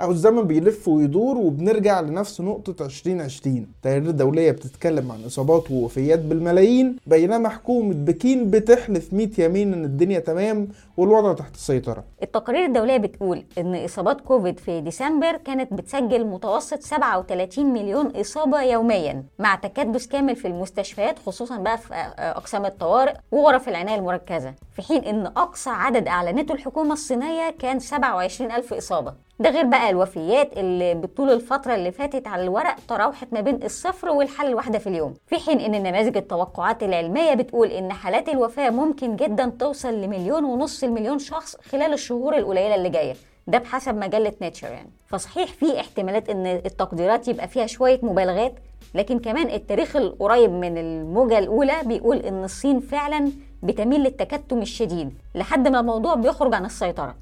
أو الزمن بيلف ويدور وبنرجع لنفس نقطة 2020 تقارير دولية بتتكلم عن إصابات ووفيات بالملايين بينما حكومة بكين بتحلف 100 يمين إن الدنيا تمام والوضع تحت السيطرة. التقارير الدولية بتقول إن إصابات كوفيد في ديسمبر كانت بتسجل متوسط 37 مليون إصابة يوميا مع تكدس كامل في المستشفيات خصوصا بقى في أقسام الطوارئ وغرف العناية المركزة في حين إن أقصى عدد أعلنته الحكومة الصينية كان 27 ألف إصابة. ده غير بقى الوفيات اللي بطول الفترة اللي فاتت على الورق تراوحت ما بين الصفر والحالة الواحدة في اليوم. في حين إن نماذج التوقعات العلمية بتقول إن حالات الوفاة ممكن جدا توصل لمليون ونص المليون شخص خلال الشهور القليلة اللي جاية. ده بحسب مجلة نيتشر يعني. فصحيح في احتمالات إن التقديرات يبقى فيها شوية مبالغات لكن كمان التاريخ القريب من الموجة الأولى بيقول إن الصين فعلا بتميل للتكتم الشديد لحد ما الموضوع بيخرج عن السيطرة.